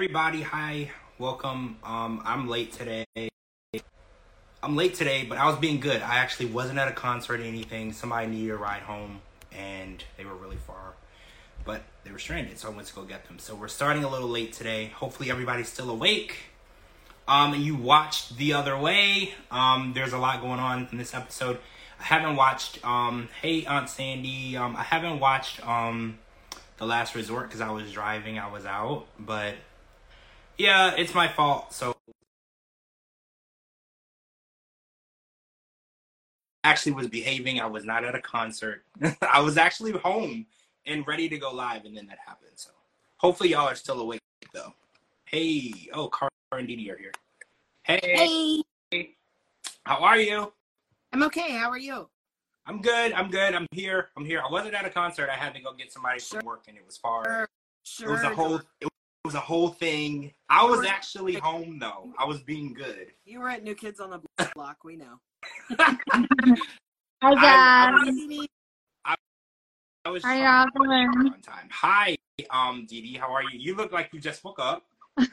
everybody. Hi, welcome. Um, I'm late today. I'm late today, but I was being good. I actually wasn't at a concert or anything. Somebody needed a ride home, and they were really far, but they were stranded, so I went to go get them. So we're starting a little late today. Hopefully, everybody's still awake. Um, you watched The Other Way. Um, there's a lot going on in this episode. I haven't watched. Um, hey, Aunt Sandy. Um, I haven't watched. Um, The Last Resort because I was driving. I was out, but yeah, it's my fault. So actually was behaving. I was not at a concert. I was actually home and ready to go live, and then that happened. So hopefully y'all are still awake though. Hey, oh, Kara and DeeDee are here. Hey, Hey, how are you? I'm okay. How are you? I'm good. I'm good. I'm here. I'm here. I wasn't at a concert. I had to go get somebody Sure. from work, and it was far. Sure. It was a whole. It was a whole thing. I was actually home though. I was being good. You were at New Kids on the Block. We know. Hi I- guys. I- I was How trying y'all to doing? on time. Hi, um, DeeDee. How are you? You look like you just woke up. I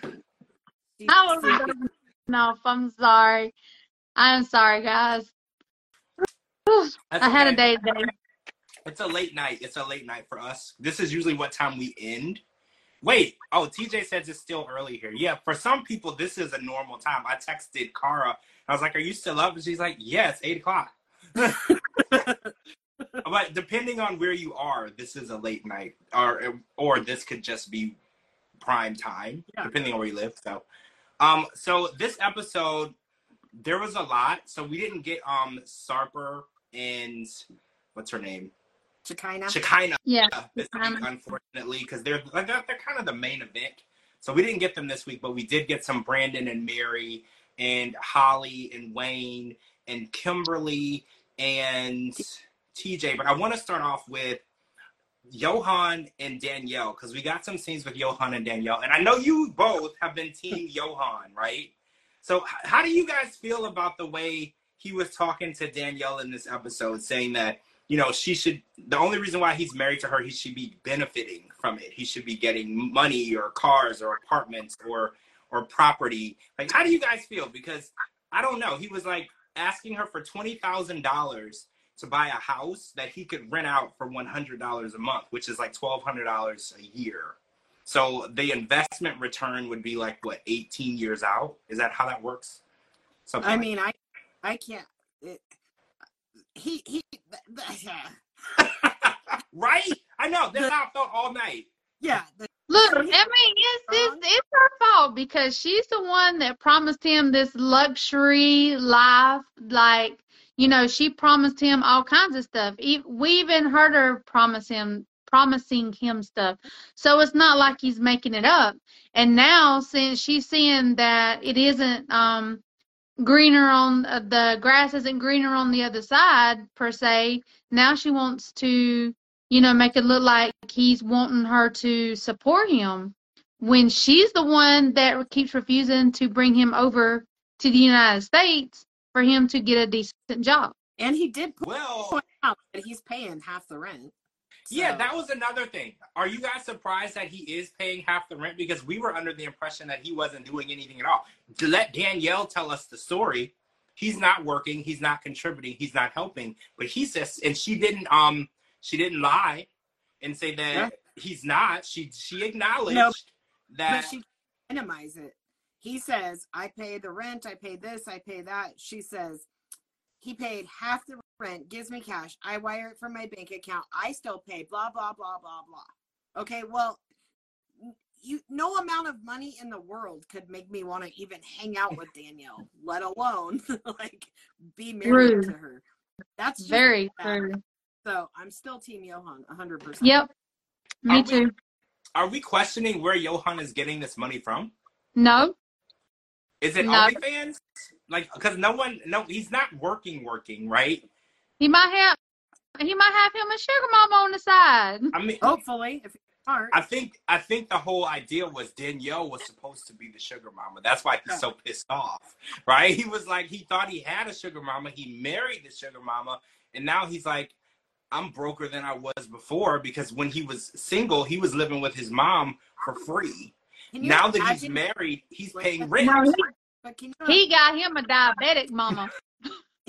was dozing off. I'm sorry. I'm sorry, guys. That's I had a okay. day today. It's a late night. It's a late night for us. This is usually what time we end. Wait. Oh, TJ says it's still early here. Yeah, for some people, this is a normal time. I texted Kara. I was like, "Are you still up?" And she's like, "Yeah, eight o'clock." but depending on where you are, this is a late night, or or this could just be prime time, Yeah. depending on where you live. So, um, so this episode, there was a lot. So we didn't get um Sarper and what's her name, Chikina. Shekinah Yeah. this week, unfortunately, because they're they're they're kind of the main event. So we didn't get them this week, but we did get some Brandon and Mary and Holly and Wayne and Kimberly and TJ. But I want to start off with Yohan and Danielle because we got some scenes with Yohan and Danielle, and I know you both have been Team Yohan, right? So h- how do you guys feel about the way he was talking to Danielle in this episode, saying that you know she should the only reason why he's married to her he should be benefiting from it. He should be getting money or cars or apartments or or property. Like how do you guys feel? Because i don't know. He was like asking her for $20000 to buy a house that he could rent out for $100 a month which is like $1200 a year. So the investment return would be like what 18 years out? Is that how that works? Something I like mean, I, I can't. It, he he. right i know that's how i felt all night Yeah. The, Look, I mean, it's, it's it's her fault because she's the one that promised him this luxury life. Like, you know, she promised him all kinds of stuff. We even heard her promise him promising him stuff. So it's not like he's making it up. And now since she's seeing that it isn't um greener on uh, the grass isn't greener on the other side per se, now she wants to you know, make it look like he's wanting her to support him when she's the one that keeps refusing to bring him over to the United States for him to get a decent job. and he did well point out that he's paying half the rent. Yeah, that was another thing. Are you guys surprised that he is paying half the rent? Because we were under the impression that he wasn't doing anything at all. To let Danielle tell us the story, he's not working, he's not contributing, he's not helping. But he says, and she didn't, um, she didn't lie and say that Yeah. he's not. She she acknowledged No, that. But she minimize it. He says, I pay the rent, I pay this, I pay that. She says, he paid half the rent, gives me cash. I wire it from my bank account. I still pay, blah, blah, blah, blah, blah. Okay, well, you no amount of money in the world could make me want to even hang out with Danielle, let alone like be married Rude. to her. That's just Very bad. true. So I'm still Team Yohan, 100%. Yep. Are Me we- too. Are we questioning where Yohan is getting this money from? No. Is it No. OnlyFans? Like, because no one, no, he's not working, working, right? He might have he might have him a sugar mama on the side. I mean, Hopefully, if you're smart. I think I think the whole idea was Danielle was supposed to be the sugar mama. That's why he's Yeah. so pissed off, right? He was like he thought he had a sugar mama. He married the sugar mama, and now he's like, I'm broker than I was before because when he was single, he was living with his mom for free. Now that he's married, he's Wait, paying but- rent. No, But can you He got him a diabetic mama.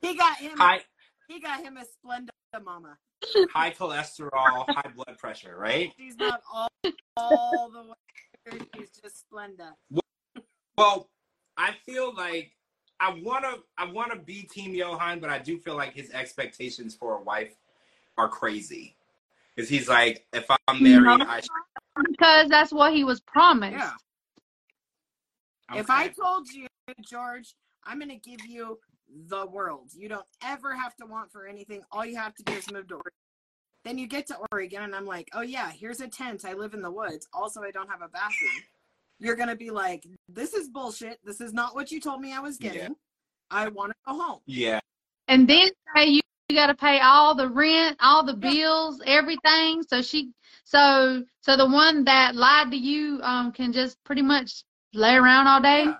he got him High he got him a Splenda mama. high cholesterol, high blood pressure, right? She's not all all the way. She's just Splenda. Well, I feel like I wanna I wanna be Team Yohan, but I do feel like his expectations for a wife are crazy. Because he's like, if I'm married, No. I should. Because that's what he was promised. Yeah. If I told you, George, I'm going to give you the world. You don't ever have to want for anything. All you have to do is move to Oregon. Then you get to Oregon, and I'm like, oh, yeah, here's a tent. I live in the woods. Also, I don't have a bathroom. You're going to be like, this is bullshit. This is not what you told me I was getting. Yeah. I want to go home. Yeah. And then say you, you got to pay all the rent, all the bills, everything. So she, so so the one that lied to you um can just pretty much lay around all day Yeah.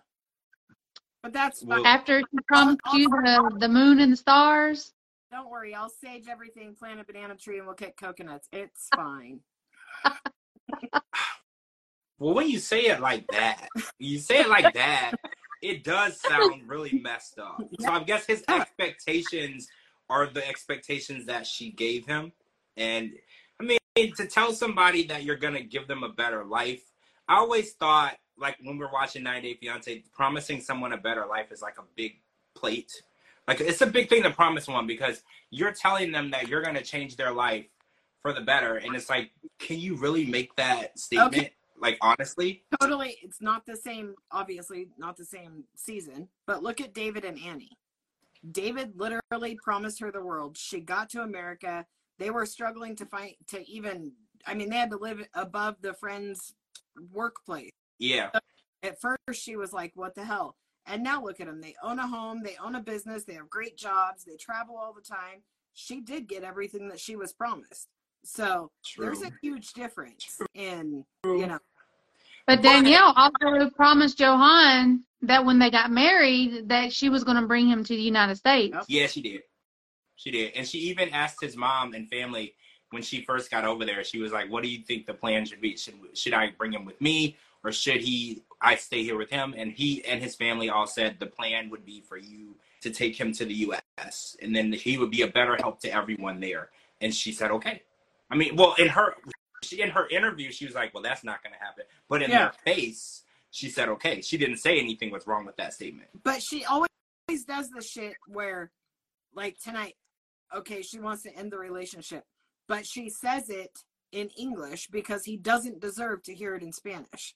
But that's. Well- after she promised you the the moon and the stars. Don't worry. I'll sage everything, plant a banana tree, and we'll get coconuts. It's fine. Well, when you say it like that, you say it like that, it does sound really messed up. So I guess his expectations are the expectations that she gave him. And I mean, to tell somebody that you're going to give them a better life, I always thought, like when we're watching 90 Day Fiance, promising someone a better life is like a big plate. Like it's a big thing to promise one because you're telling them that you're going to change their life for the better. And it's like, can you really make that statement? Okay. Like honestly? totally it's not the same obviously not the same season but look at david and annie david literally promised her the world she got to america they were struggling to find to even i mean they had to live above the friend's workplace Yeah. at first she was like what the hell and now look at them they own a home they own a business they have great jobs they travel all the time she did get everything that she was promised so True. there's a huge difference in you know But Danielle also promised Yohan that when they got married, that she was going to bring him to the United States. Yep. Yeah, she did. She did. And she even asked his mom and family when she first got over there, she was like, What do you think the plan should be? Should should I bring him with me or should he I stay here with him? And he and his family all said the plan would be for you to take him to the US and then he would be a better help to everyone there. And she said, Okay. I mean, well in her she in her interview she was like, Well that's not gonna happen. But in Yeah. their face, she said okay. She didn't say anything was wrong with that statement. But she always, always does the shit where, like tonight, okay, she wants to end the relationship, but she says it in English because he doesn't deserve to hear it in Spanish.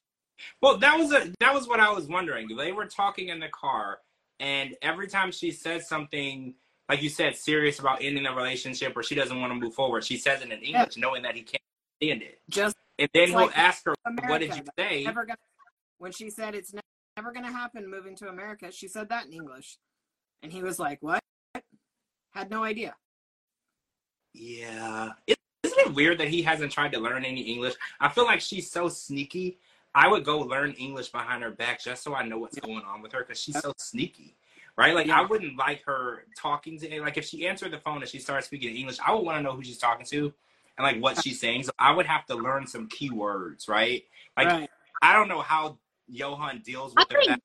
Well, that was a that was what I was wondering. They were talking in the car, and every time she says something, like you said, serious about ending a relationship or she doesn't want to move forward, she says it in English, knowing that he can't stand it. Just And then he'll like ask her, America. "What did you say?" never gonna. When she said it's ne- never gonna happen moving to America, she said that in English, and he was like, "What?" Had no idea. Yeah, It- isn't it weird that he hasn't tried to learn any English? I feel like she's so sneaky. I would go learn English behind her back just so I know what's going on with her because she's so sneaky. Right? Like Yeah. I wouldn't like her talking to like if she answered the phone and she started speaking English, I would want to know who she's talking to and like what she's saying. So I would have to learn some keywords, right? Like right. I don't know how Yohan deals I with her. think-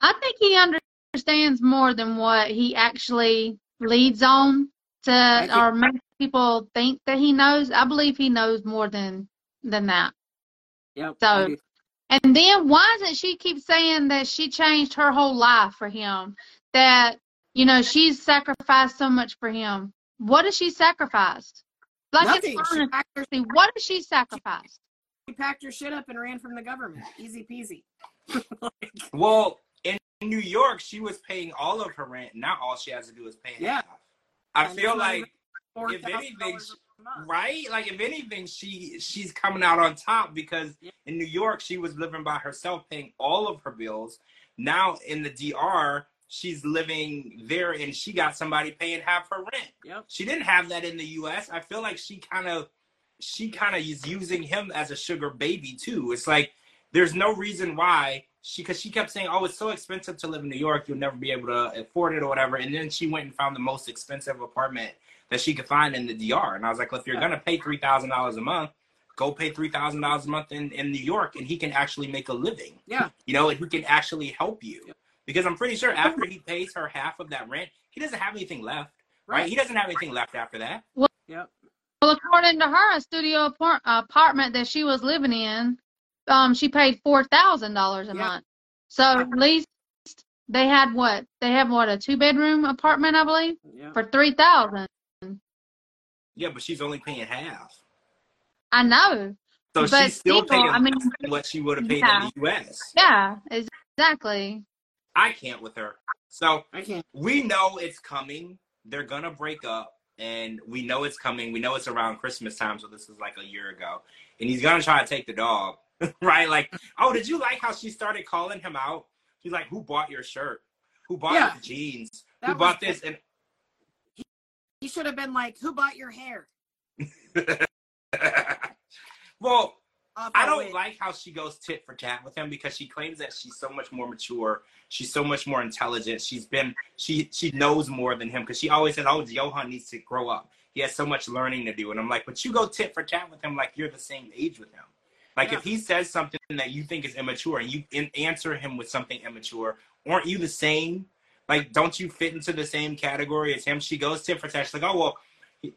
I think he understands more than what he actually leads on to or makes people think that he knows. I believe he knows more than than that. Yep. So- I do. And then why doesn't she keep saying that she changed her whole life for him? That, you know, she's sacrificed so much for him. What has she sacrificed? Like Nothing. it's She packed, her, What has she sacrificed? she packed her shit up and ran from the government. Easy peasy. Like, Well, in New York, she was paying all of her rent. Now all she has to do is pay Yeah. half. I And feel like even $4,000 if anything, a month. Right? Like if anything, she she's coming out on top because in New York she was living by herself, paying all of her bills. Now in the DR, she's living there and she got somebody paying half her rent. Yep. She didn't have that in the US. I feel like she kind of she kind of is using him as a sugar baby too. It's like there's no reason why she because she kept saying, "Oh, it's so expensive to live in New York. You'll never be able to afford it or whatever." And then she went and found the most expensive apartment that she could find in the DR. And I was like, well, "If you're gonna pay three thousand dollars a month, go pay three thousand dollars a month in, in New York and he can actually make a living. Yeah. You know, and he can actually help you. Yeah. Because I'm pretty sure after he pays her half of that rent, he doesn't have anything left. Right? He doesn't have anything left after that. Well, Yep. Well, according to her, a studio apart- apartment that she was living in, um, she paid four thousand dollars a Yeah. month. So at least they had what? They have what a two bedroom apartment, I believe, Yeah. for three thousand. Yeah, but she's only paying half. I know. So But she's still still, paying I mean- what she would have paid Yeah. in the US. Yeah, exactly. I can't with her. So I can't. we know it's coming. They're gonna break up, and we know it's coming. We know it's around Christmas time, so this is like a year ago. And he's gonna try to take the dog, right? Like, oh, did you like how she started calling him out? She's like, "Who bought your shirt? Who bought Yeah. the jeans? That Who bought this?" And He should have been like, "Who bought your hair?" well, Off I don't wig. like how she goes tit for tat with him because she claims that she's so much more mature. She's so much more intelligent. She's been she she knows more than him because she always said, "Oh, Yohan needs to grow up. He has so much learning to do." And I'm like, "But you go tit for tat with him like you're the same age with him. Like Yeah. if he says something that you think is immature and you answer him with something immature, aren't you the same? Like, don't you fit into the same category as him?" She goes tit for tat. She's like, "Oh well,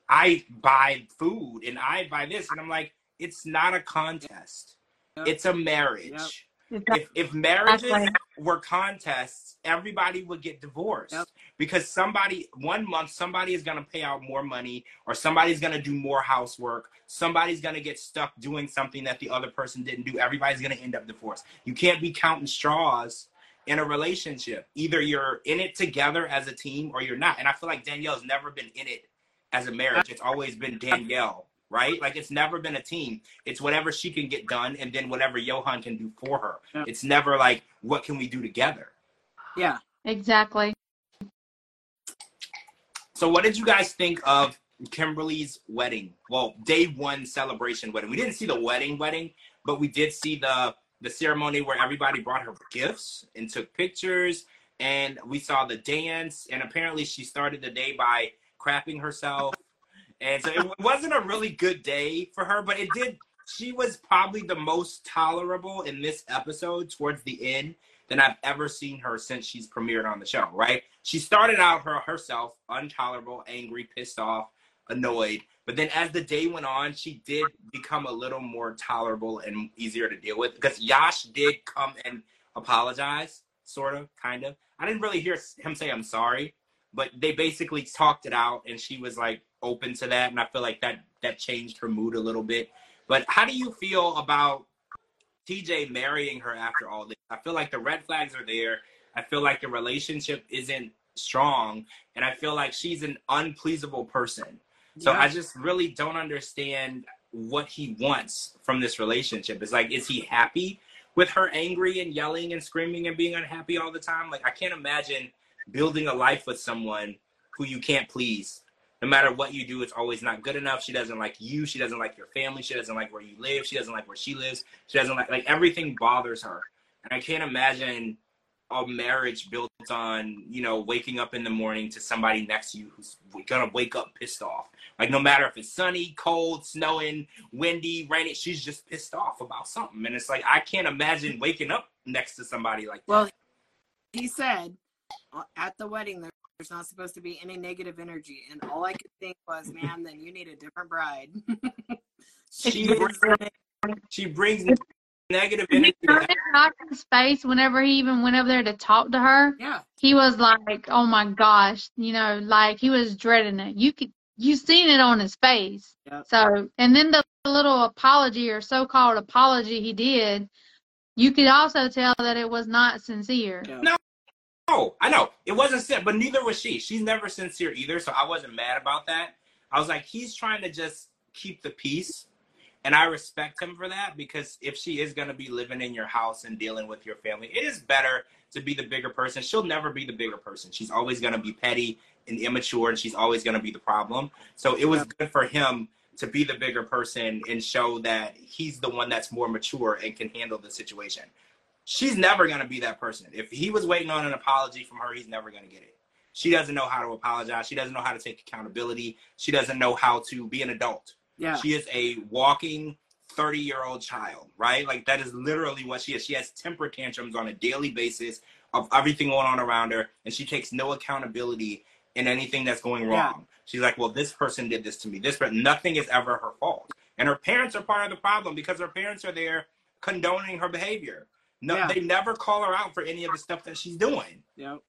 I buy food and I buy this," and I'm like, "It's not a contest." Yep. It's a marriage. Yep. If if marriages Exactly. were contests, everybody would get divorced Yep. because somebody one month somebody is gonna pay out more money or somebody's gonna do more housework. Somebody's gonna get stuck doing something that the other person didn't do. Everybody's gonna end up divorced. You can't be counting straws in a relationship. Either you're in it together as a team or you're not. And I feel like Danielle's never been in it as a marriage. It's always been Danielle, right? Like it's never been a team. It's whatever she can get done and then whatever Yohan can do for her. Yeah. It's never like what can we do together. Yeah. Exactly. So what did you guys think of Kimberly's wedding? Well, day one celebration wedding. We didn't see the wedding wedding, but we did see the the ceremony where everybody brought her gifts and took pictures and we saw the dance and apparently she started the day by crapping herself. And so it wasn't a really good day for her, but it did she was probably the most tolerable in this episode towards the end than I've ever seen her since she's premiered on the show, right? She started out her herself untolerable, angry, pissed off, annoyed. But then as the day went on, she did become a little more tolerable and easier to deal with because Yash did come and apologize, sort of, kind of. I didn't really hear him say I'm sorry, but they basically talked it out and she was like open to that and I feel like that that changed her mood a little bit. But how do you feel about TJ marrying her after all this? I feel like the red flags are there. I feel like the relationship isn't strong and I feel like she's an unpleasable person. So Yeah. I just really don't understand what he wants from this relationship. It's like, is he happy with her angry and yelling and screaming and being unhappy all the time? Like, I can't imagine building a life with someone who you can't please. No matter what you do, it's always not good enough. She doesn't like you. She doesn't like your family. She doesn't like where you live. She doesn't like where she lives. She doesn't like, like everything bothers her. And I can't imagine a marriage built on, you know, waking up in the morning to somebody next to you who's gonna wake up pissed off. Like no matter if it's sunny, cold, snowing, windy, rainy, she's just pissed off about something. And it's like I can't imagine waking up next to somebody like that. Well, he said uh, at the wedding there's not supposed to be any negative energy, and all I could think was, man, then you need a different bride. she brings, she brings negative He energy. turned his face whenever he even went over there to talk to her. yeah, He was like, "Oh my gosh," you know, like he was dreading it. You could, you seen it on his face. Yep. So, and then the little apology or so-called apology he did, you could also tell that it was not sincere. yeah. No. Oh, I know. It wasn't sin, but neither was she. She's never sincere either, so I wasn't mad about that. I was like, he's trying to just keep the peace. And I respect him for that because if she is going to be living in your house and dealing with your family, it is better to be the bigger person. She'll never be the bigger person. She's always going to be petty and immature, and she's always going to be the problem. So it was good for him to be the bigger person and show that he's the one that's more mature and can handle the situation. She's never going to be that person. If he was waiting on an apology from her, he's never going to get it. She doesn't know how to apologize. She doesn't know how to take accountability. She doesn't know how to be an adult. Yeah. She is a walking 30 year old child, right? Like that is literally what she is. She has temper tantrums on a daily basis of everything going on around her, and she takes no accountability in anything that's going wrong. Yeah. She's like, well, this person did this to me. This, but nothing is ever her fault. And her parents are part of the problem because her parents are there condoning her behavior. No, Yeah. they never call her out for any of the stuff that she's doing. Yep.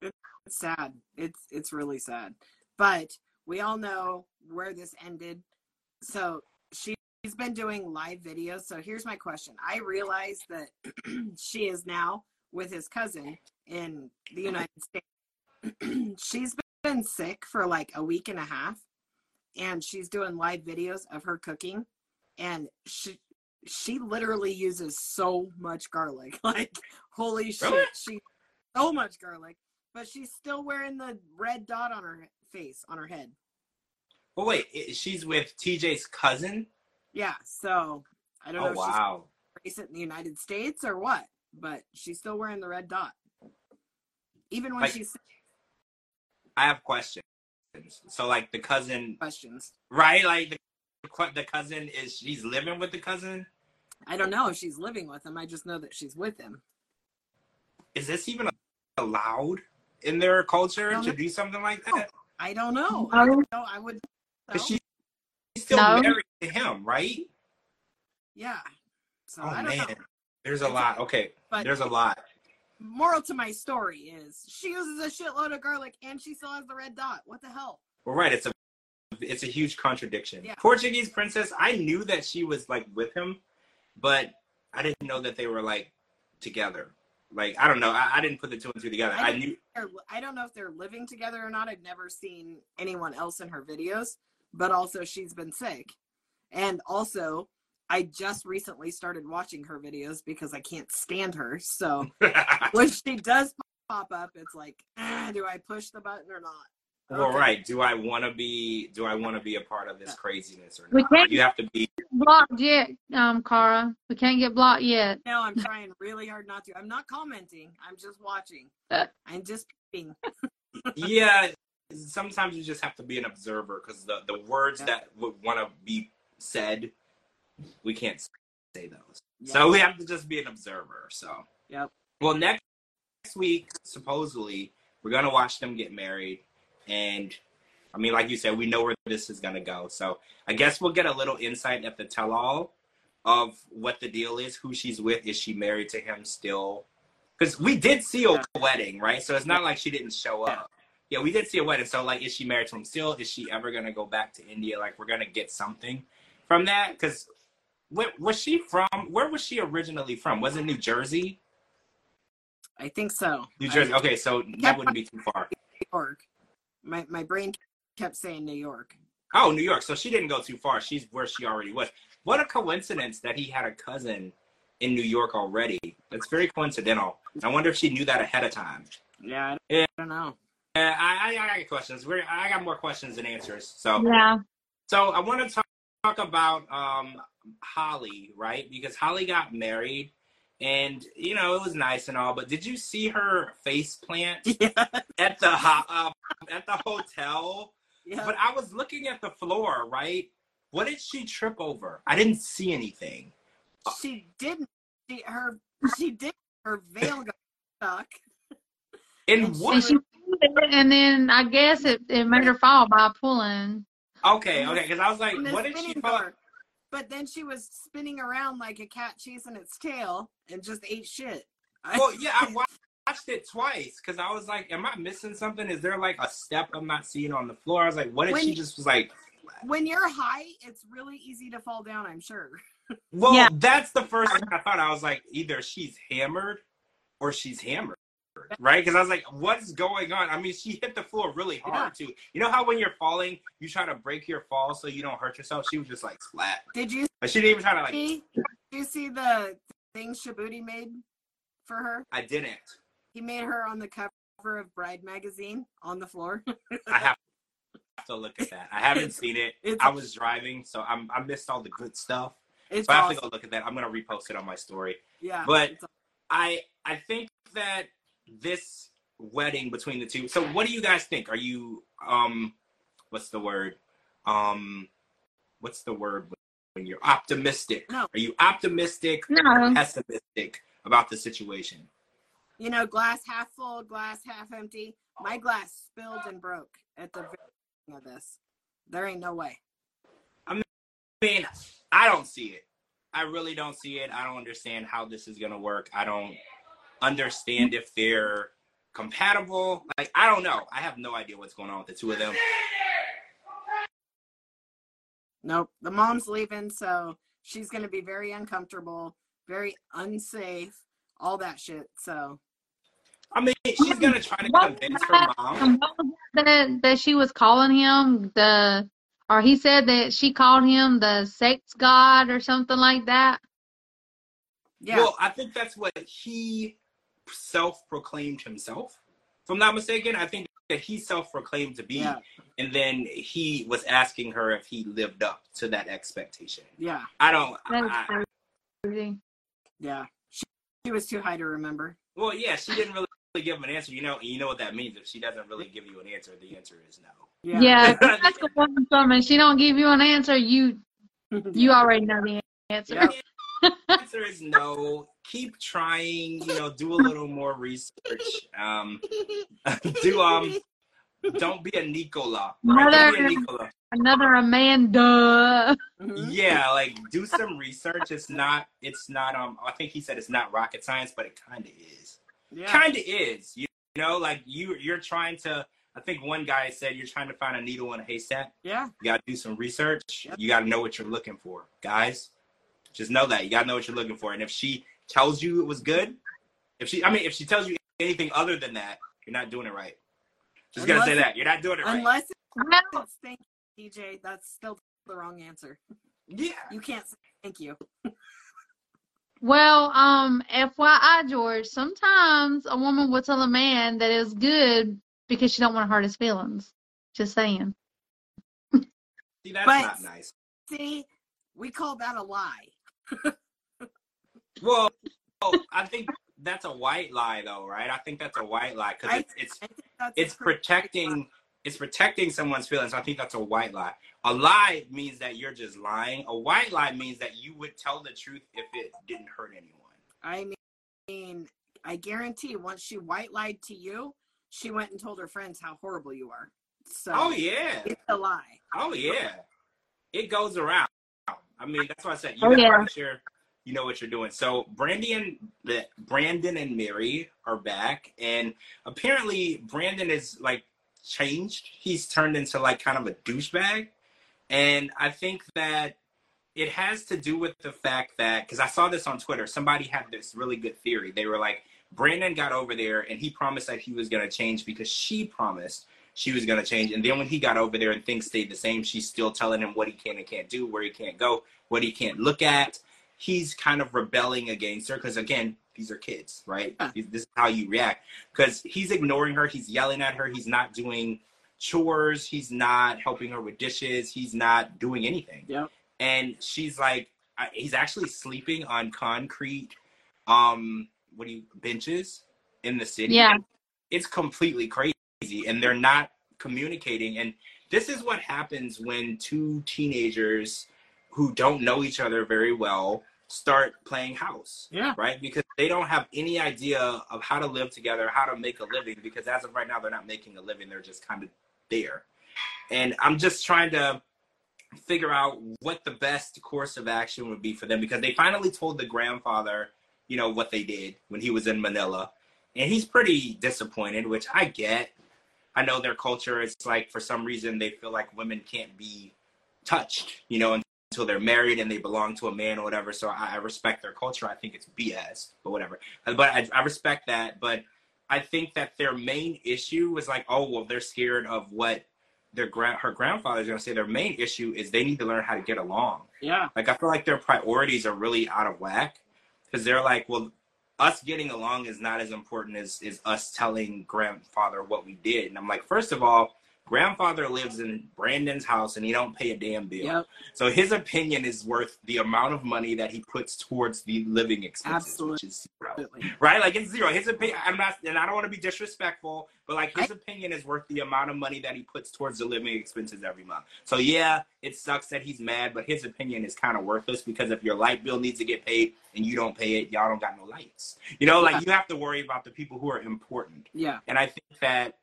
It's sad. It's it's really sad. But we all know where this ended. So she's been doing live videos. So here's my question. I realize that she is now with his cousin in the United States. she's been sick for like a week and a half and she's doing live videos of her cooking and she she literally uses so much garlic. Like holy shit. Really? She so much garlic, but she's still wearing the red dot on her face, on her head. But wait, i- she's with TJ's cousin? Yeah, so I don't oh, know Oh, if wow. she's recent in the United States or what, but she's still wearing the red dot. Even when Like- she's I have questions. So, like, the cousin, questions. right? Like, the, the cousin is, she's living with the cousin? I don't know if she's living with him. I just know that she's with him. Is this even allowed in their culture to know. do something like that? I don't know. I don't know. I would. Because So, she's still No. married to him, right? yeah. So Oh, man. know. There's a lot. Okay. But There's a lot. moral to my story is she uses a shitload of garlic and she still has the red dot. What the hell? Well, right. It's a it's a huge contradiction. Yeah. Portuguese princess. I knew that she was like with him, but I didn't know that they were like together. Like I don't know. I, I didn't put the two and two together. I I, knew. I don't know if they're living together or not. I've never seen anyone else in her videos, but also she's been sick. And also, I just recently started watching her videos because I can't stand her. So when she does pop up, it's like, ah, do I push the button or not? well, Okay. right. Do I want to be? Do I want to be a part of this craziness or We not? can't- You have to be. Blocked yet, um, Kara. We can't get blocked yet. No, I'm trying really hard not to. I'm not commenting. I'm just watching. Uh. I'm just peeping. yeah. Sometimes you just have to be an observer because the the words Yeah. that would want to be said, we can't say those. Yeah. So we have to just be an observer. So. Yep. Well, next next week, supposedly, we're gonna watch them get married, and I mean, like you said, we know where this is gonna go. So I guess we'll get a little insight at the tell-all of what the deal is, who she's with, is she married to him still? Because we did see a Yeah. wedding, right? So it's not like she didn't show up. Yeah, we did see a wedding. So like, is she married to him still? Is she ever gonna go back to India? Like, we're gonna get something from that because. Was she from? Where was she originally from? Was it New Jersey? I think so. New I- Jersey. Okay, so that wouldn't be too far. New York. My my brain kept saying New York. Oh, New York. So she didn't go too far. She's where she already was. What a coincidence that he had a cousin in New York already. That's very coincidental. I wonder if she knew that ahead of time. Yeah, I Yeah. don't know. Uh, I, I, I got questions. We're, I got more questions than answers. So, Yeah. so I want to talk, talk about um, Holly, right? Because Holly got married, and you know it was nice and all. But did you see her face plant Yeah, at the ho- uh, at the hotel? yeah. But I was looking at the floor, right? What did she trip over? I didn't see anything. she didn't. She her she did. Her veil got stuck. In And what? She and then I guess it, it made her fall by pulling. Okay, okay, because I was like, what did she spinning fall? door. But then she was spinning around like a cat chasing its tail and just ate shit. I- Well, yeah, I watched it twice because I was like, am I missing something? Is there like a step I'm not seeing on the floor? I was like, what if When she just was like, when you're high, it's really easy to fall down. I'm sure. well, Yeah. that's the first thing I thought. I was like, either she's hammered or she's hammered. Right? Because I was like, what's going on? I mean, she hit the floor really hard too. You know how when you're falling, you try to break your fall so you don't hurt yourself? She was just like splat. Did you But she didn't even try to like. Did you see the thing Shabuti made for her? I didn't. He made her on the cover of Bride magazine on the floor. I have to look at that. I haven't seen it. it's- I was driving, so I'm, I missed all the good stuff. It's So I have to go look at that. I'm gonna repost it on my story. Yeah. But it's I I think that this wedding between the two. So what do you guys think? Are you um what's the word? Um what's the word when You're optimistic. No. Are you optimistic or No. pessimistic about the situation? You know, glass half full, glass half empty. My glass spilled and broke at the very beginning of this. There ain't no way. I mean, I don't see it. I really don't see it. I don't understand how this is gonna work. I don't understand if they're compatible. Like, I don't know. I have no idea what's going on with the two of them. Nope. The mom's leaving, so she's gonna be very uncomfortable, very unsafe, all that shit. So I mean, she's gonna try to What convince her mom. And what was that that she was calling him the or he said that she called him the sex god or something like that. yeah. Well, I think that's what he self-proclaimed himself. If I'm not mistaken, I think that he self-proclaimed to be, yeah. and then he was asking her if he lived up to that expectation. Yeah. I don't. That is I. Yeah. She, she was too high to remember. well, yeah, she didn't really give him an answer. You know, you know what that means. If she doesn't really give you an answer, the answer is no. Yeah. Yeah, if you ask a woman something and she don't give you an answer, you you already know the answer. Yep. The answer is no. Keep trying. You know, do a little more research. Um, do um, don't be a Nicola. Right? Don't be a Nicola. Another Amanda. Mhm. Yeah, like do some research. It's not. It's not. Um, I think he said it's not rocket science, but it kind of is. Yeah. Kind of is. You, you know, like you. You're trying to. I think one guy said you're trying to find a needle in a haystack. Yeah. You got to do some research. Yep. You got to know what you're looking for, guys. Just know that you got to know what you're looking for. And if she tells you it was good, if she, I mean, if she tells you anything other than that, you're not doing it right. Just gonna say that you're not doing it right. Unless it's thank you, DJ, that's still the wrong answer. yeah. You can't say thank you. well, um, FYI, George, sometimes a woman will tell a man that it's good because she don't want to hurt his feelings. Just saying. See, that's But- not nice. See, we call that a lie. Well, I think that's a white lie, though, right? I think that's a white lie because it's it's I think that's it's protecting it's protecting someone's feelings. I think that's a white lie. A lie means that you're just lying. A white lie means that you would tell the truth if it didn't hurt anyone. I mean, I guarantee once she white lied to you, she went and told her friends how horrible you are. So Oh yeah. it's a lie. Oh yeah. It goes around. I mean, that's why I said you Oh, yeah. sure you know what you're doing. So Brandon the Brandon and Mary are back and apparently Brandon is like changed. He's turned into like kind of a douchebag. And I think that it has to do with the fact that because I saw this on Twitter, somebody had this really good theory. They were like, Brandon got over there and he promised that he was gonna change because she promised she was gonna change. And then when he got over there and things stayed the same, she's still telling him what he can and can't do, where he can't go, what he can't look at. He's kind of rebelling against her because again, these are kids, right? Yeah. This is how you react because he's ignoring her, he's yelling at her, he's not doing chores, he's not helping her with dishes, he's not doing anything. Yep. And she's like, he's actually sleeping on concrete, um, what do you benches in the city? Yeah. it's completely crazy, and they're not communicating. And this is what happens when two teenagers who don't know each other very well start playing house Yeah. right? Because they don't have any idea of how to live together, how to make a living. Because as of right now, they're not making a living; they're just kind of there. And I'm just trying to figure out what the best course of action would be for them because they finally told the grandfather, you know, what they did when he was in Manila, and he's pretty disappointed, which I get. I know their culture is like for some reason they feel like women can't be touched, you know, until they're married and they belong to a man or whatever. So I, I respect their culture. I think it's BS, but whatever. But I, I respect that. But I think that their main issue was like, oh well, they're scared of what their grand her grandfather's gonna say. Their main issue is they need to learn how to get along. Yeah. Like I feel like their priorities are really out of whack because they're like, well, us getting along is not as important as is us telling grandfather what we did. And I'm like, first of all, grandfather lives in Brandon's house and he don't pay a damn bill. Yep. So his opinion is worth the amount of money that he puts towards the living expenses, Absolutely. which is zero. Right? Like it's zero. His opinion. I'm not, and I don't want to be disrespectful, but like his opinion is worth the amount of money that he puts towards the living expenses every month. So yeah, it sucks that he's mad, but his opinion is kind of worthless because if your light bill needs to get paid and you don't pay it, y'all don't got no lights. You know, like Yeah. you have to worry about the people who are important. Yeah. And I think that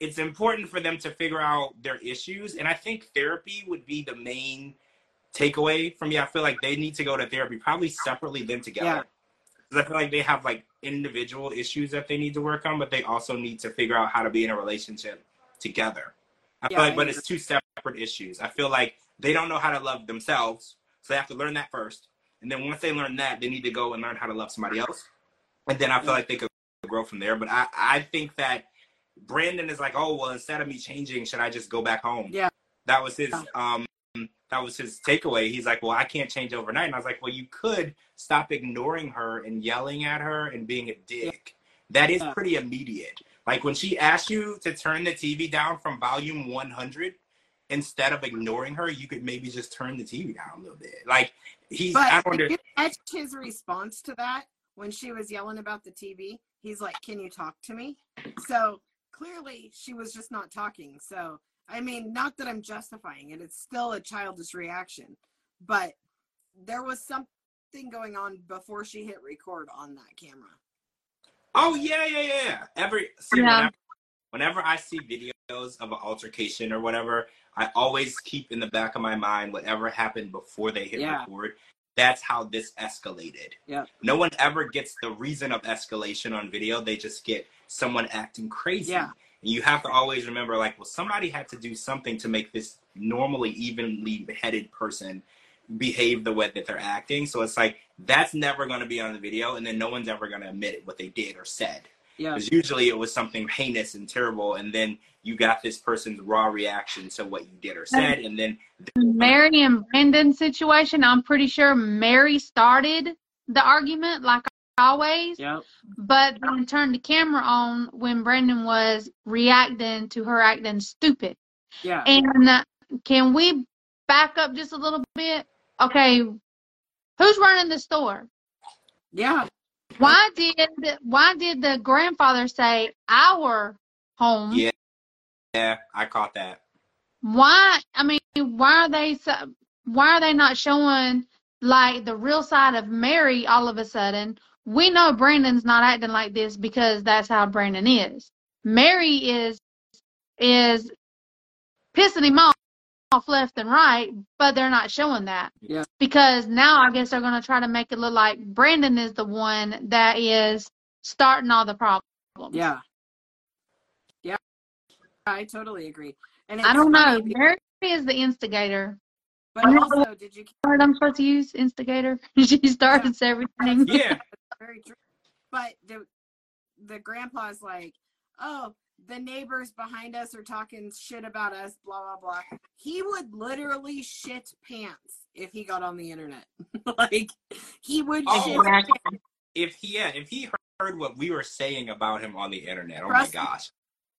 it's important for them to figure out their issues. And I think therapy would be the main takeaway from me. I feel like they need to go to therapy, probably separately then together. Yeah. Because I feel like they have like individual issues that they need to work on, but they also need to figure out how to be in a relationship together. I feel Yeah, like, I but it's two separate issues. I feel like they don't know how to love themselves, so they have to learn that first. And then once they learn that, they need to go and learn how to love somebody else. And then I feel Yeah. like they could grow from there. But I, I think that Brandon is like, oh well, instead of me changing, should I just go back home? Yeah. That was his um that was his takeaway. He's like, Well, I can't change overnight. And I was like, Well, you could stop ignoring her and yelling at her and being a dick. That is pretty immediate. Like when she asked you to turn the TV down from volume 100, instead of ignoring her, you could maybe just turn the TV down a little bit. Like he's, I But you catch his response to that when she was yelling about the TV? He's like, "Can you talk to me?" So clearly, she was just not talking. So I mean, not that I'm justifying it; it's still a childish reaction, but there was something going on before she hit record on that camera. Oh yeah, yeah, yeah. yeah. Every see, Yeah. whenever, whenever I see videos of an altercation or whatever, I always keep in the back of my mind whatever happened before they hit Yeah. record. That's how this escalated. Yeah. No one ever gets the reason of escalation on video. They just get someone acting crazy. Yeah. And you have to always remember, like, well, somebody had to do something to make this normally evenly headed person behave the way that they're acting. So it's like that's never going to be on the video, and then no one's ever going to admit it, what they did or said. Yeah, Because usually it was something heinous and terrible, and then you got this person's raw reaction to what you did or said, and then Mary and Brandon situation, I'm pretty sure Mary started the argument like always, yep, but then turned the camera on when Brandon was reacting to her acting stupid. yeah, And uh, can we back up just a little bit? Okay, who's running the store? yeah, Why did why did the grandfather say our home? Yeah. yeah, I caught that. Why? I mean, why are they so, why are they not showing like the real side of Mary all of a sudden? We know Brandon's not acting like this because that's how Brandon is. Mary is is pissing him off off left and right, but they're not showing that. Yeah. Because now I guess they're going to try to make it look like Brandon is the one that is starting all the problems. yeah, yeah. I totally agree. And I don't know. because- Mary is the instigator. But I know- also, did you word I'm supposed to use? Instigator. she starts everything. Yeah, very true. But the the grandpa's like, oh, the neighbors behind us are talking shit about us, blah blah blah. He would literally shit pants if he got on the internet. like he would Oh, shit pants. if he yeah, if he heard what we were saying about him on the internet, oh my Trust me. gosh.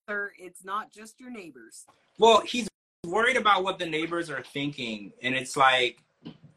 Sir, It's not just your neighbors. Well, he's worried about what the neighbors are thinking, and it's like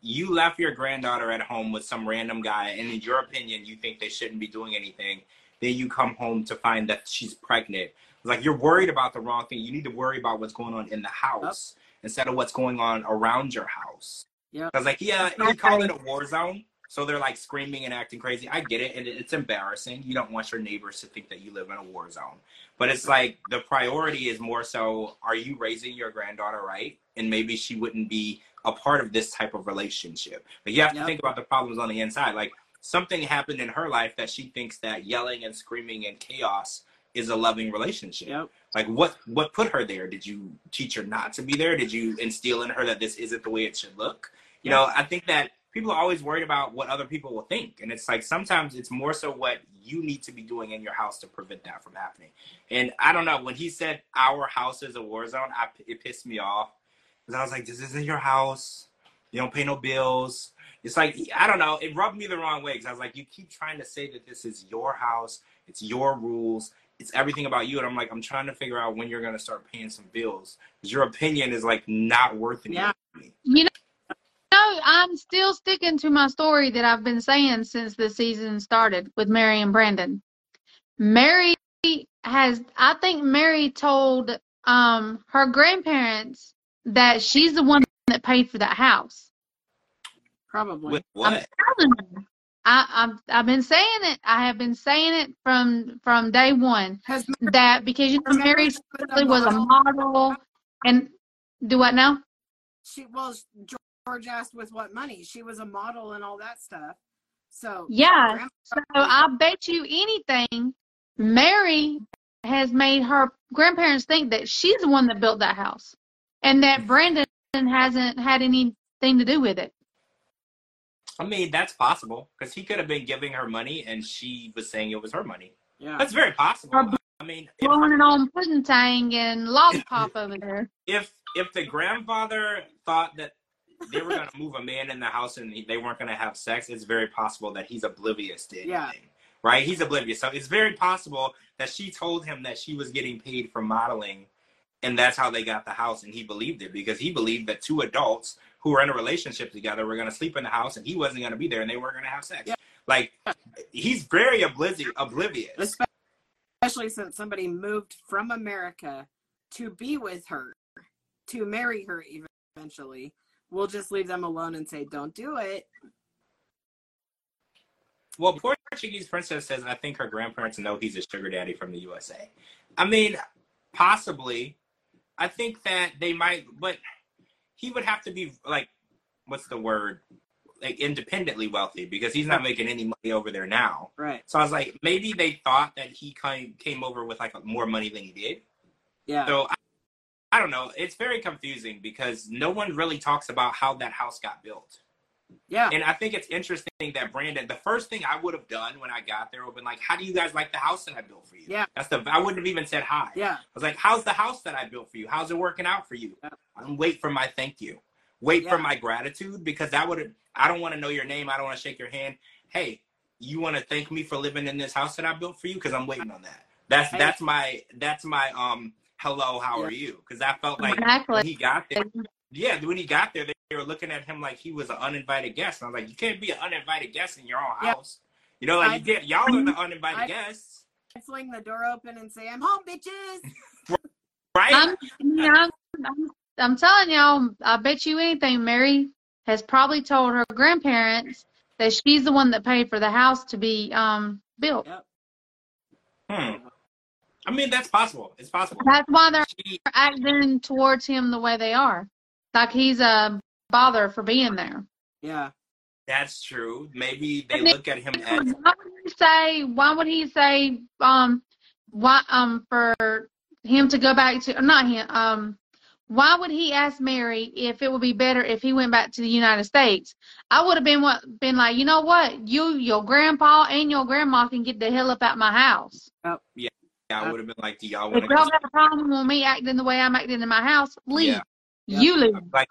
you left your granddaughter at home with some random guy, and in your opinion, you think they shouldn't be doing anything. Then you come home to find that she's pregnant. Like you're worried about the wrong thing. You need to worry about what's going on in the house instead of what's going on around your house. Yeah. Because like yeah, he called it a war zone. So they're like screaming and acting crazy. I get it, and it's embarrassing. You don't want your neighbors to think that you live in a war zone. But it's like the priority is more so are you raising your granddaughter right? And maybe she wouldn't be a part of this type of relationship. But you have to Yep. think about the problems on the inside. Like something happened in her life that she thinks that yelling and screaming and chaos is a loving relationship. Yep. Like what what put her there? Did you teach her not to be there? Did you instill in her that this isn't the way it should look? You know, I think that people are always worried about what other people will think. And it's like sometimes it's more so what you need to be doing in your house to prevent that from happening. And I don't know, when he said our house is a war zone, I, it pissed me off. Because I was like, this isn't your house. You don't pay no bills. It's like, I don't know, it rubbed me the wrong way. Because I was like, you keep trying to say that this is your house, it's your rules, it's everything about you. And I'm like, I'm trying to figure out when you're going to start paying some bills. Because your opinion is like not worth anything Yeah. to me. You know, I'm still sticking to my story that I've been saying since the season started with Mary and Brandon. Mary has, I think Mary told um her grandparents that she's the one that paid for that house. Probably. With I'm what? I, I've I've been saying it. I have been saying it from from day one Has that because you know Mary she was a supposedly was a model and do what now? she well George asked with what money. She was a model and all that stuff. So Yeah. So I bet you anything, Mary has made her grandparents think that she's the one that built that house, and that Brandon hasn't had anything to do with it. I mean, that's possible because he could have been giving her money and she was saying it was her money. yeah. That's very possible. Or I mean, if, Blowing it on pudding tang and lollipop over there. if if the grandfather thought that they were going to move a man in the house and they weren't going to have sex, it's very possible that he's oblivious to anything. Yeah. Right? He's oblivious. So it's very possible that she told him that she was getting paid for modeling and that's how they got the house and he believed it because he believed that two adults who were in a relationship together were going to sleep in the house and he wasn't going to be there and they weren't going to have sex. Yeah. Like he's very oblivious oblivious. Especially since somebody moved from America to be with her, to marry her eventually. We'll just leave them alone and say, "Don't do it." Well, Portuguese princess says, I think her grandparents know he's a sugar daddy from the USA. I mean, possibly. I think that they might, but he would have to be like, what's the word? Like independently wealthy because he's not making any money over there now. Right. So I was like, maybe they thought that he came came over with like more money than he did. Yeah. So I, I don't know. It's very confusing because no one really talks about how that house got built. Yeah. And I think it's interesting that Brandon, the first thing I would have done when I got there would have been like, How do you guys like the house that I built for you? Yeah. That's the I wouldn't have even said hi. Yeah. I was like, How's the house that I built for you? How's it working out for you? Yeah. And wait for my thank you. Wait for my gratitude because that would have I don't want to know your name. I don't want to shake your hand. Hey, you want to thank me for living in this house that I built for you? Because I'm waiting on that. That's Hey. that's my that's my um hello, how are you? Because I felt like Exactly. when he got there, yeah, when he got there, they, they were looking at him like he was an uninvited guest. And I was like, you can't be an uninvited guest in your own Yeah. house. You know, like I- you get y'all are the uninvited I- guests, I fling the door open and say, "I'm home, bitches." right? I'm, I'm, I'm, I'm telling y'all, I bet you anything, Mary has probably told her grandparents that she's the one that paid for the house to be um built. Yep. hmm. I mean, that's possible. It's possible. That's why they're She, acting towards him the way they are. Like he's a bother for being there. Yeah. that's true. Maybe they And then- look at him as Why would he say? Why would he say? Um, why? Um, for him to go back to not him. Um, why would he ask Mary if it would be better if he went back to the United States? I would have been what been like, you know what? You, your grandpa, and your grandma can get the hell up out my house. Yeah. Yeah I would have been like, do y'all If want to y'all go? got a problem with me acting the way I'm acting in my house, leave. Yeah. Yeah. You leave. Like,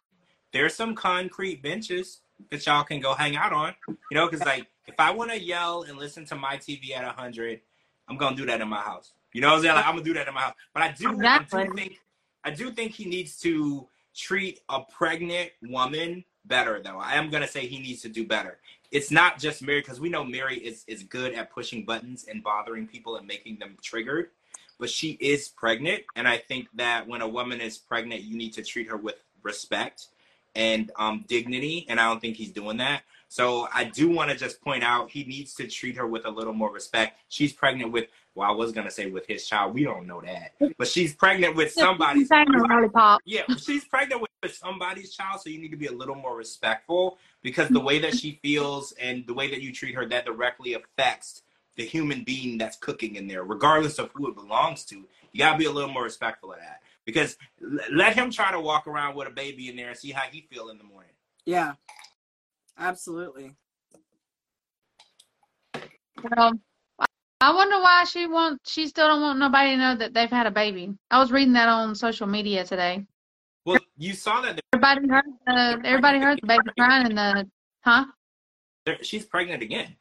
there's some concrete benches that y'all can go hang out on. You know, because like if I want to yell and listen to my TV at 100, I'm gonna do that in my house. You know what I'm saying? Like, I'm gonna do that in my house. But I do, I do think, I do think he needs to treat a pregnant woman better, though. I am gonna say he needs to do better. It's not just Mary, because we know Mary is is good at pushing buttons and bothering people and making them triggered. But she is pregnant, and I think that when a woman is pregnant, you need to treat her with respect and um, dignity, and I don't think he's doing that. So I do want to just point out he needs to treat her with a little more respect. She's pregnant with, well, I was gonna say with his child. We don't know that, but she's pregnant with somebody's. Lollipop. Yeah, she's pregnant with somebody's child, so you need to be a little more respectful because the way that she feels and the way that you treat her that directly affects the human being that's cooking in there, regardless of who it belongs to. You gotta be a little more respectful of that because l- let him try to walk around with a baby in there and see how he feel in the morning. Yeah. Absolutely. Well, I- I wonder why she want she still don't want nobody to know that they've had a baby. I was reading that on social media today. Well, you saw that Everybody heard the everybody heard the baby crying and the huh? she's pregnant again.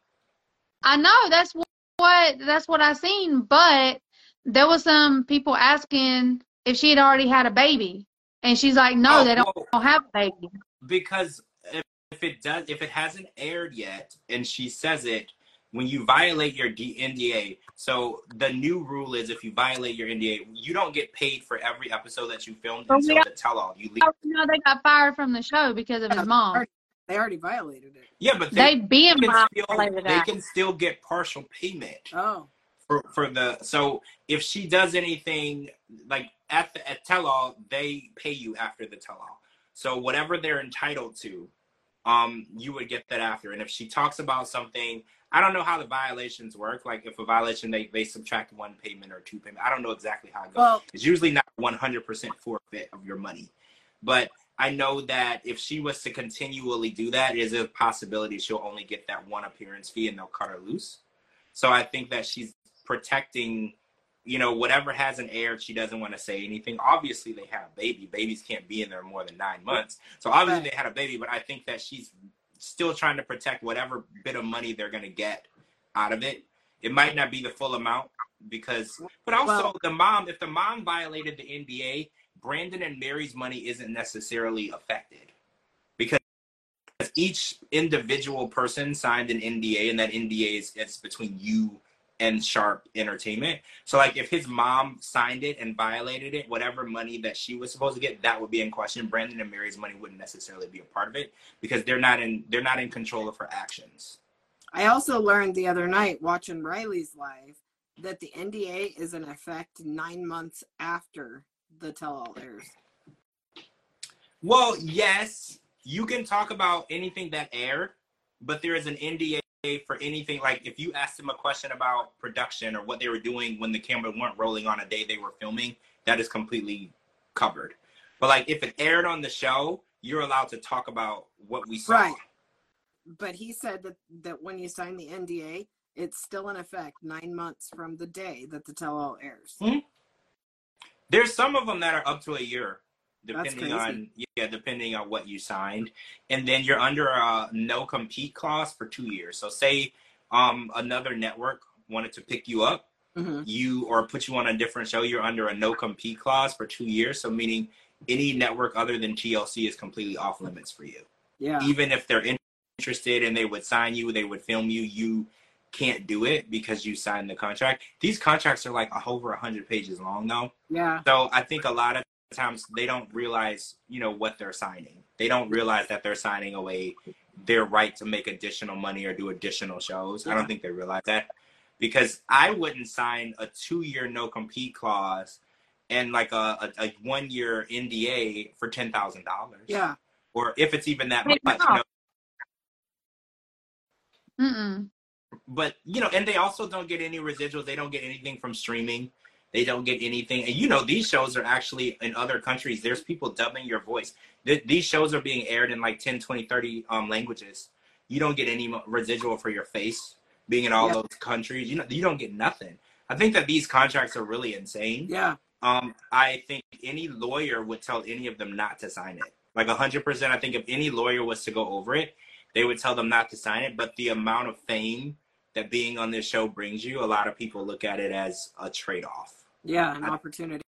I know that's what that's what I seen, but there was some people asking if she had already had a baby, and she's like, no, Oh, they don't, well, don't have a baby. because if, if if it does, if it hasn't aired yet, and she says it, when you violate your D- NDA, so the new rule is if you violate your NDA, you don't get paid for every episode that you filmed But until we- the tell-all. You leave. Oh, no, they got fired from the show because of his mom. They already violated it. Yeah, but They they, being can still, violated they can still get partial payment. Oh, for, for the so if she does anything like at the at tell all they pay you after the tell all so whatever they're entitled to um you would get that after. And if she talks about something i don't know how the violations work. Like if a violation they, they subtract one payment or two payment. I don't know exactly how it goes. Well, it's usually not 100% forfeit of your money. But i know that if she was to continually do that is a possibility she'll only get that one appearance fee and they'll cut her loose. So i think that she's protecting you know whatever hasn't aired she doesn't want to say anything. Obviously they have a baby. Babies can't be in there more than nine months. So obviously they had a baby but i think that she's still trying to protect whatever bit of money they're going to get out of it. It might not be the full amount because but also Well- the mom if the mom violated the nda brandon and mary's money isn't necessarily affected because each individual person signed an nda and that nda is it's between you and Sharp Entertainment. So like if his mom signed it and violated it, whatever money that she was supposed to get, that would be in question. Brandon and Mary's money wouldn't necessarily be a part of it because they're not in they're not in control of her actions. I also learned the other night watching Riley's live that the NDA is in effect nine months after the tell all airs. Well, yes, you can talk about anything that aired, but there is an NDA for anything like if you asked them a question about production or what they were doing when the camera weren't rolling on a day they were filming, that is completely covered. But like if it aired on the show, you're allowed to talk about what we saw. Right. But he said that, that when you sign the NDA, it's still in effect nine months from the day that the tell all airs. Hmm. There's some of them that are up to a year, depending on yeah, depending on what you signed, and then you're under a no compete clause for two years. So say um another network wanted to pick you up, hmm you or put you on a different show, you're under a no compete clause for two years. So meaning any network other than TLC is completely off limits for you. Yeah. Even if they're in- interested and they would sign you, they would film you, you can't do it because you signed the contract. These contracts are like over 100 pages long though. Yeah. So I think a lot of times they don't realize, you know, what they're signing. They don't realize that they're signing away their right to make additional money or do additional shows. I don't think they realize that because I wouldn't sign a two-year no compete clause and like a, a, a one-year NDA for ten thousand dollars. Yeah. Or if it's even that much. no. You know? But you know, and they also don't get any residuals. They don't get anything from streaming. They don't get anything. And you know, these shows are actually in other countries. There's people dubbing your voice. Th- these shows are being aired in like 10, 20, 30 um, languages. You don't get any residual for your face being in all Yeah. those countries. You know, you don't get nothing. I think that these contracts are really insane. Yeah. Um, I think any lawyer would tell any of them not to sign it. Like hundred percent. I think if any lawyer was to go over it, they would tell them not to sign it. But the amount of fame that being on this show brings you, a lot of people look at it as a trade off. Yeah. Uh, an I- opportunity.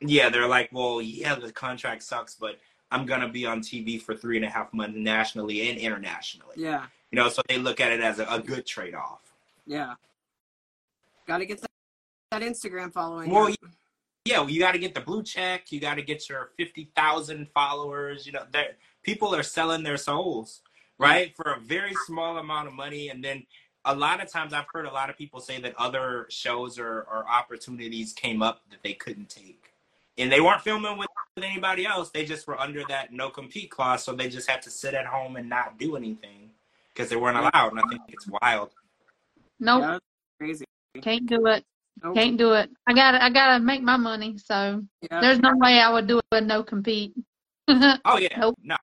Yeah, they're like, well, yeah, the contract sucks, but I'm gonna be on TV for three and a half months nationally and internationally. Yeah. You know, so they look at it as a, a good trade off. Yeah. Got to get that, that Instagram following. Well, up. yeah, well, you got to get the blue check. You got to get your fifty thousand followers. You know, people are selling their souls, right, for a very small amount of money. And then a lot of times, I've heard a lot of people say that other shows or, or opportunities came up that they couldn't take, and they weren't filming with anybody else. They just were under that no compete clause, so they just had to sit at home and not do anything because they weren't allowed. And I think it's wild. Nope. That's crazy. Can't do it. Nope. Can't do it. I gotta I gotta make my money, so Yeah. there's no way I would do a no compete. Oh yeah, Nope. no.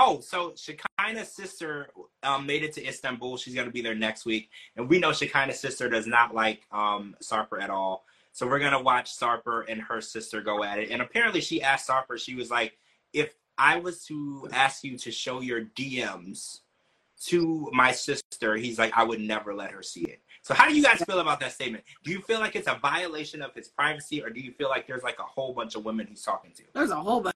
Oh, so Shekinah's sister um, made it to Istanbul. She's gonna be there next week, and we know Shekinah's sister does not like um, Sarper at all. So we're gonna watch Sarper and her sister go at it. And apparently, she asked Sarper. She was like, "If I was to ask you to show your DMs to my sister," he's like, "I would never let her see it." So how do you guys feel about that statement? Do you feel like it's a violation of his privacy, or do you feel like there's like a whole bunch of women he's talking to? There's a whole bunch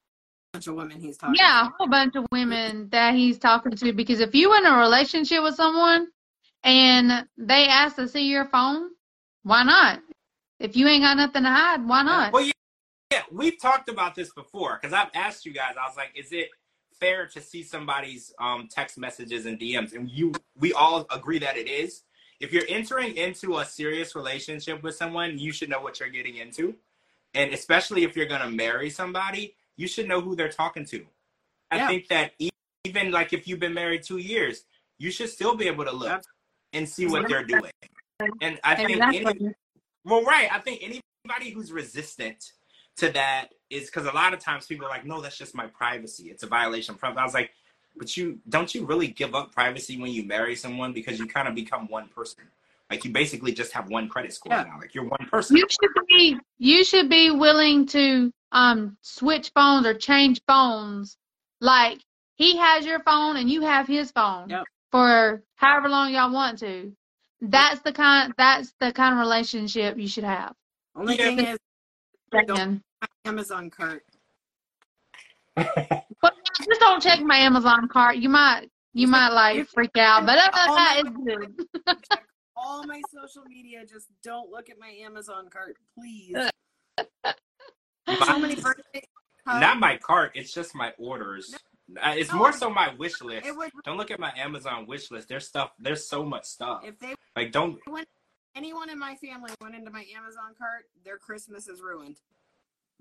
bunch of women he's talking. Yeah, a whole bunch of women that he's talking to. Because if you in a relationship with someone and they ask to see your phone, why not? If you ain't got nothing to hide, why not? Well, yeah, yeah, we've talked about this before because I've asked you guys. I was like, is it fair to see somebody's um, text messages and DMs? And you, we all agree that it is. If you're entering into a serious relationship with someone, you should know what you're getting into, and especially if you're gonna marry somebody, you should know who they're talking to. I Yeah. think that even like if you've been married two years, you should still be able to look and see what they're doing. And I think any, well, right. I think anybody who's resistant to that is because a lot of times people are like, no, that's just my privacy. It's a violation of privacy. I was like, but you don't you really give up privacy when you marry someone because you kind of become one person. Like you basically just have one credit score Yeah. now. Like you're one person. You should be you should be willing to um switch phones or change phones. Like he has your phone and you have his phone Yep. for however long y'all want to. That's the kind that's the kind of relationship you should have. Only thing is Don't- And- Amazon cart. But just don't check my Amazon cart. You might you might like freak out, but other than that, my it's good. All my social media. Just don't look at my Amazon cart, please. So many birthday. huh? Not my cart. It's just my orders. Uh, It's No, more so my wish list. Would Don't look at my Amazon wish list. There's stuff. There's so much stuff. if they Like don't. When anyone in my family went into my Amazon cart, their Christmas is ruined.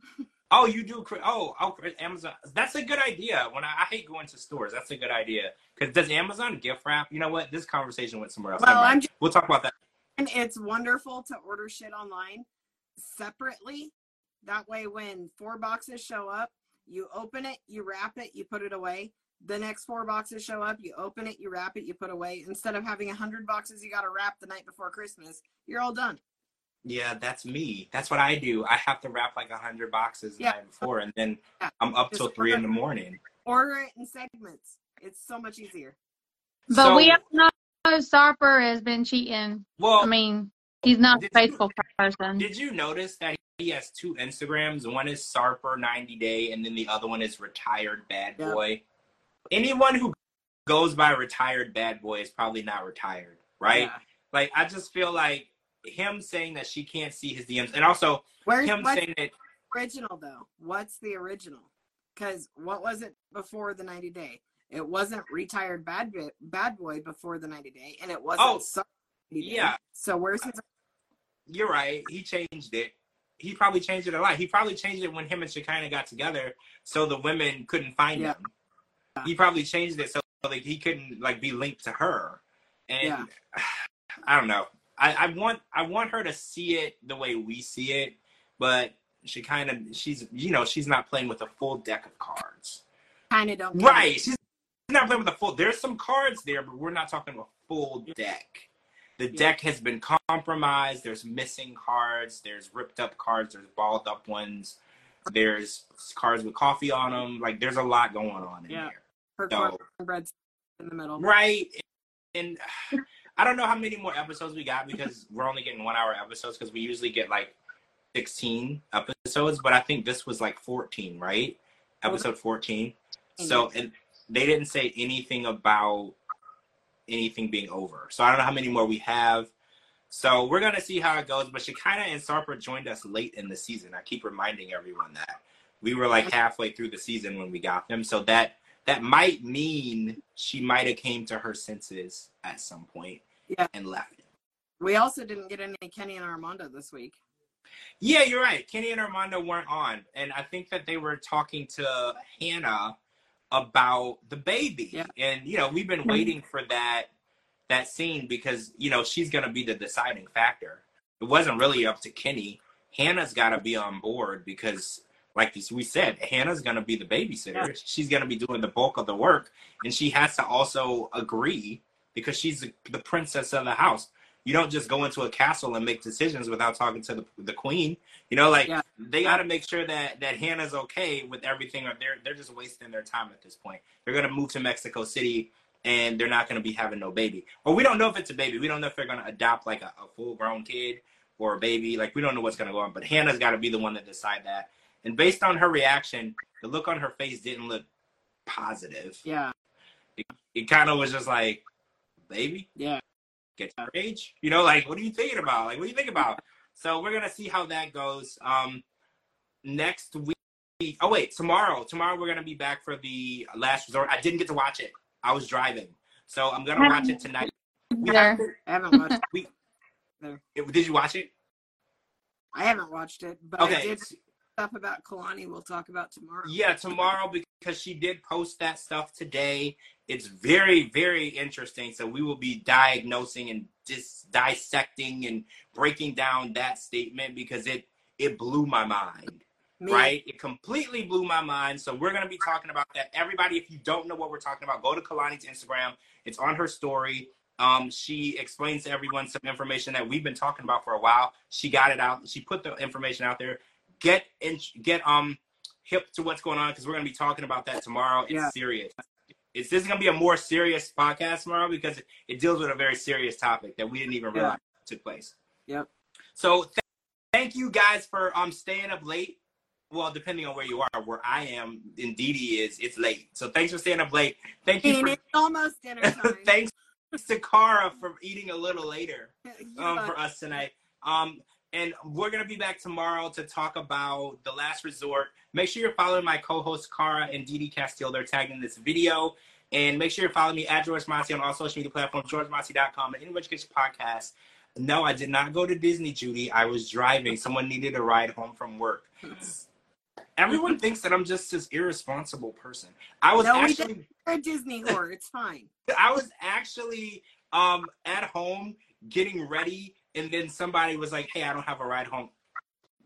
Oh, you do. Oh, oh, Amazon. That's a good idea. When I, I hate going to stores, that's a good idea. Because does Amazon gift wrap? You know what? This conversation went somewhere else. Well, I'm just we'll talk about that. and it's wonderful to order shit online separately. That way, when four boxes show up, you open it, you wrap it, you put it away. The next four boxes show up, you open it, you wrap it, you put away. Instead of having a hundred boxes you got to wrap the night before Christmas, you're all done. Yeah, that's me. That's what I do. I have to wrap like a hundred boxes the Yeah. night before, and then Yeah. I'm up Just till three in the morning. Order it in segments. It's so much easier. But So- we all know Sarper has been cheating. Well, I mean, he's not a Did you- faithful person. Did you notice that he has two Instagrams? One is Sarper 90 Day, and then the other one is Retired Bad. Boy. Anyone who goes by Retired Bad Boy is probably not retired, right? Yeah. Like, I just feel like him saying that she can't see his DMs, and also Where's him saying that, original though? What's the original? Because what was it before the 90 day? It wasn't retired bad Bi- bad boy before the 90 day, and it wasn't. Oh, Sar- 90 Day. yeah. So where's his? you're right, he changed it. He probably changed it a lot. He probably changed it when him and Shekinah got together, so the women couldn't find Yeah. him. He probably changed it so like he couldn't like be linked to her. And Yeah. I don't know. I, I want I want her to see it the way we see it, but she kind of she's you know she's not playing with a full deck of cards. Kind of don't. Right. it. She's not playing with a full. There's some cards there, but we're not talking a full deck. The Yeah. deck has been compromised. There's missing cards. There's ripped up cards. There's balled up ones. There's cards with coffee on them. Like there's a lot going on in Yeah. there. Her So- in the middle. Right. And I don't know how many more episodes we got because we're only getting one hour episodes because we usually get like 16 episodes, but I think this was like 14, right? Episode 14. So, and they didn't say anything about anything being over. So I don't know how many more we have. So we're gonna see how it goes. But Shekinah and Sarper joined us late in the season. I keep reminding everyone that we were like halfway through the season when we got them. So that that might mean she might have came to her senses at some point Yeah. and left. We also didn't get any Kenny and Armando this week. Yeah, you're right. Kenny and Armando weren't on, and I think that they were talking to Hannah about the baby. Yeah. And you know, we've been mm-hmm. waiting for that that scene because you know she's gonna be the deciding factor. It wasn't really up to Kenny. Hannah's got to be on board because, like we said, Hannah's gonna be the babysitter. Yeah. She's gonna be doing the bulk of the work, and she has to also agree because she's the, the princess of the house. You don't just go into a castle and make decisions without talking to the, the queen. You know, like Yeah. They got to make sure that that Hannah's okay with everything. Or they're they're just wasting their time at this point. They're gonna move to Mexico City and they're not gonna be having no baby. Or we don't know if it's a baby. We don't know if they're gonna adopt like a, a full grown kid or a baby. Like we don't know what's gonna go on. But Hannah's got to be the one that decide that. And based on her reaction, the look on her face didn't look positive. Yeah. It, it kind of was just like, baby, Yeah. get your age. You know, like, what are you thinking about? Like, what do you think about? So we're gonna see how that goes. Um, next week. Oh wait, tomorrow. Tomorrow we're gonna be back for the last resort. I didn't get to watch it. I was driving, so I'm gonna watch it tonight. We. I haven't watched we, There. did you watch it? I haven't watched it, but I Okay. did stuff about Kalani we'll talk about tomorrow. Yeah, tomorrow because she did post that stuff today. It's very, very interesting. So we will be diagnosing and dis- dissecting and breaking down that statement because it it blew my mind. Right? It completely blew my mind. So we're gonna be talking about that. Everybody, if you don't know what we're talking about, go to Kalani's Instagram. It's on her story. Um, she explains to everyone some information that we've been talking about for a while. She got it out. She put the information out there. Get in, get um hip to what's going on because we're gonna be talking about that tomorrow. It's Yeah. serious. It's this is gonna be a more serious podcast tomorrow because it deals with a very serious topic that we didn't even Yeah. realize took place. Yep. So th- thank you guys for um staying up late. Well, depending on where you are, where I am in DD is it's late. So thanks for staying up late. Thank you and for it's almost dinner time. thanks to Kara for eating a little later um, for us tonight. Um, and we're gonna be back tomorrow to talk about the last resort. Make sure you're following my co-host Kara and DeeDee Casteel. They're tagged in this video. And make sure you're following me at George Mossey on all social media platforms, georgemossey.com, and get your podcast. No, I did not go to Disney, Judy. I was driving. Someone needed a ride home from work. Everyone thinks that I'm just this irresponsible person. I was No, actually You're a Disney whore. It's fine. I was actually um at home getting ready, and then somebody was like, "Hey, I don't have a ride home."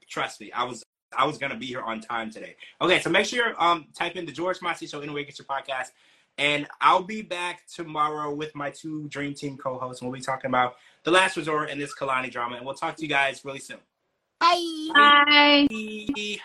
Trust me, I was I was gonna be here on time today. Okay, so make sure you um type in the George Mossey Show anywhere you get your podcast, and I'll be back tomorrow with my two Dream Team co-hosts. and We'll be talking about the Last Resort and this Kalani drama, and we'll talk to you guys really soon. Bye. Bye. Bye.